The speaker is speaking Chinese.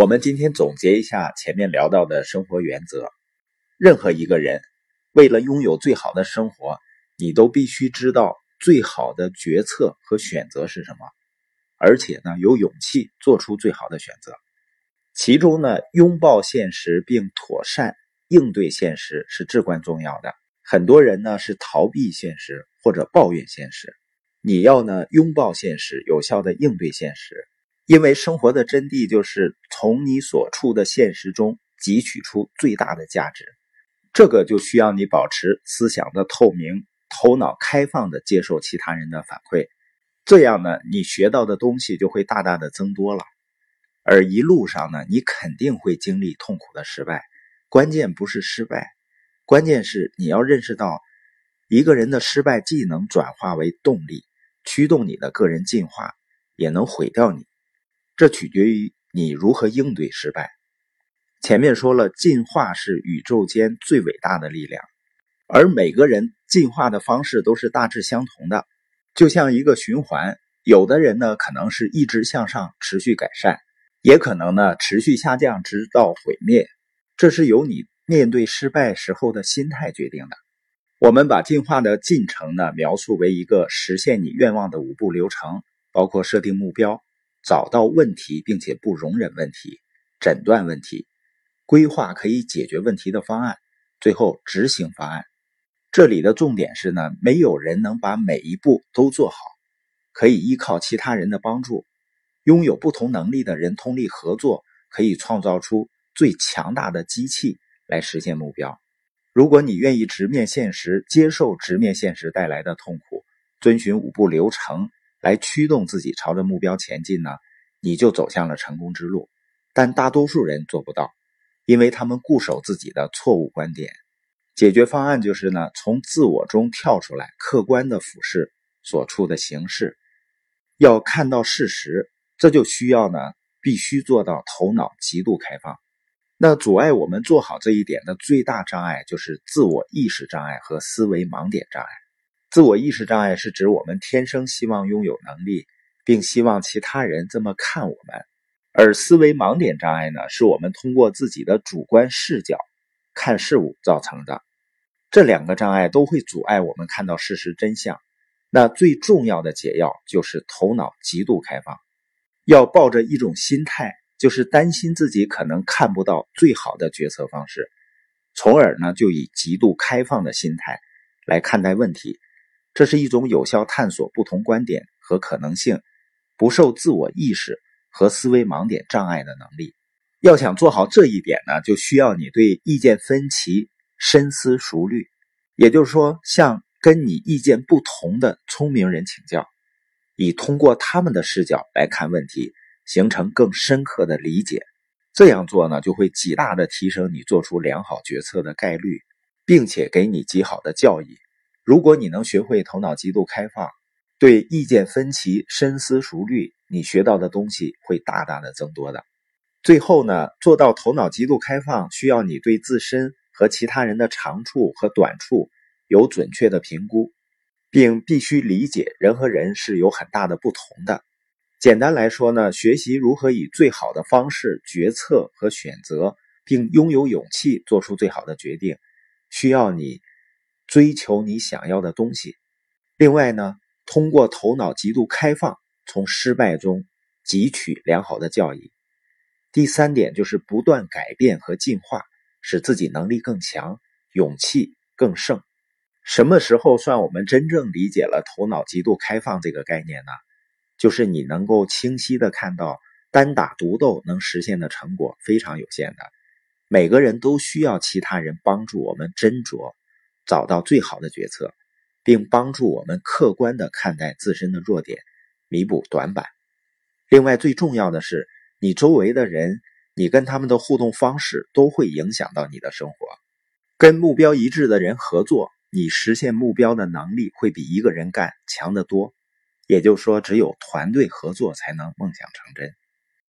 我们今天总结一下前面聊到的生活原则。任何一个人为了拥有最好的生活，你都必须知道最好的决策和选择是什么，而且呢，有勇气做出最好的选择。其中呢，拥抱现实并妥善应对现实是至关重要的。很多人呢是逃避现实或者抱怨现实，你要呢拥抱现实，有效的应对现实。因为生活的真谛就是从你所处的现实中汲取出最大的价值，这个就需要你保持思想的透明，头脑开放的接受其他人的反馈，这样呢，你学到的东西就会大大的增多了。而一路上呢，你肯定会经历痛苦的失败，关键不是失败，关键是你要认识到，一个人的失败既能转化为动力，驱动你的个人进化，也能毁掉你。这取决于你如何应对失败。前面说了，进化是宇宙间最伟大的力量，而每个人进化的方式都是大致相同的，就像一个循环。有的人呢，可能是一直向上，持续改善，也可能呢持续下降，直到毁灭。这是由你面对失败时候的心态决定的。我们把进化的进程呢描述为一个实现你愿望的五步流程，包括设定目标。找到问题，并且不容忍问题，诊断问题，规划可以解决问题的方案，最后执行方案。这里的重点是呢，没有人能把每一步都做好，可以依靠其他人的帮助。拥有不同能力的人通力合作，可以创造出最强大的机器来实现目标。如果你愿意直面现实，接受直面现实带来的痛苦，遵循五步流程。来驱动自己朝着目标前进呢，你就走向了成功之路。但大多数人做不到，因为他们固守自己的错误观点。解决方案就是呢，从自我中跳出来，客观的俯视所处的形势，要看到事实。这就需要呢，必须做到头脑极度开放。那阻碍我们做好这一点的最大障碍，就是自我意识障碍和思维盲点障碍。自我意识障碍是指我们天生希望拥有能力，并希望其他人这么看我们；而思维盲点障碍呢，是我们通过自己的主观视角看事物造成的。这两个障碍都会阻碍我们看到事实真相。那最重要的解药就是头脑极度开放，要抱着一种心态，就是担心自己可能看不到最好的决策方式，从而呢，就以极度开放的心态来看待问题。这是一种有效探索不同观点和可能性，不受自我意识和思维盲点障碍的能力。要想做好这一点呢，就需要你对意见分歧深思熟虑，也就是说，向跟你意见不同的聪明人请教，以通过他们的视角来看问题，形成更深刻的理解。这样做呢，就会极大的提升你做出良好决策的概率，并且给你极好的教益。如果你能学会头脑极度开放，对意见分歧深思熟虑，你学到的东西会大大的增多的。最后呢，做到头脑极度开放，需要你对自身和其他人的长处和短处有准确的评估，并必须理解人和人是有很大的不同的。简单来说呢，学习如何以最好的方式决策和选择，并拥有勇气做出最好的决定，需要你。追求你想要的东西。另外呢，通过头脑极度开放，从失败中汲取良好的教益。第三点就是不断改变和进化，使自己能力更强，勇气更盛。什么时候算我们真正理解了头脑极度开放这个概念呢？就是你能够清晰的看到，单打独斗能实现的成果非常有限的。每个人都需要其他人帮助我们斟酌。找到最好的决策，并帮助我们客观的看待自身的弱点，弥补短板。另外，最重要的是，你周围的人，你跟他们的互动方式都会影响到你的生活。跟目标一致的人合作，你实现目标的能力会比一个人干强得多。也就是说，只有团队合作才能梦想成真。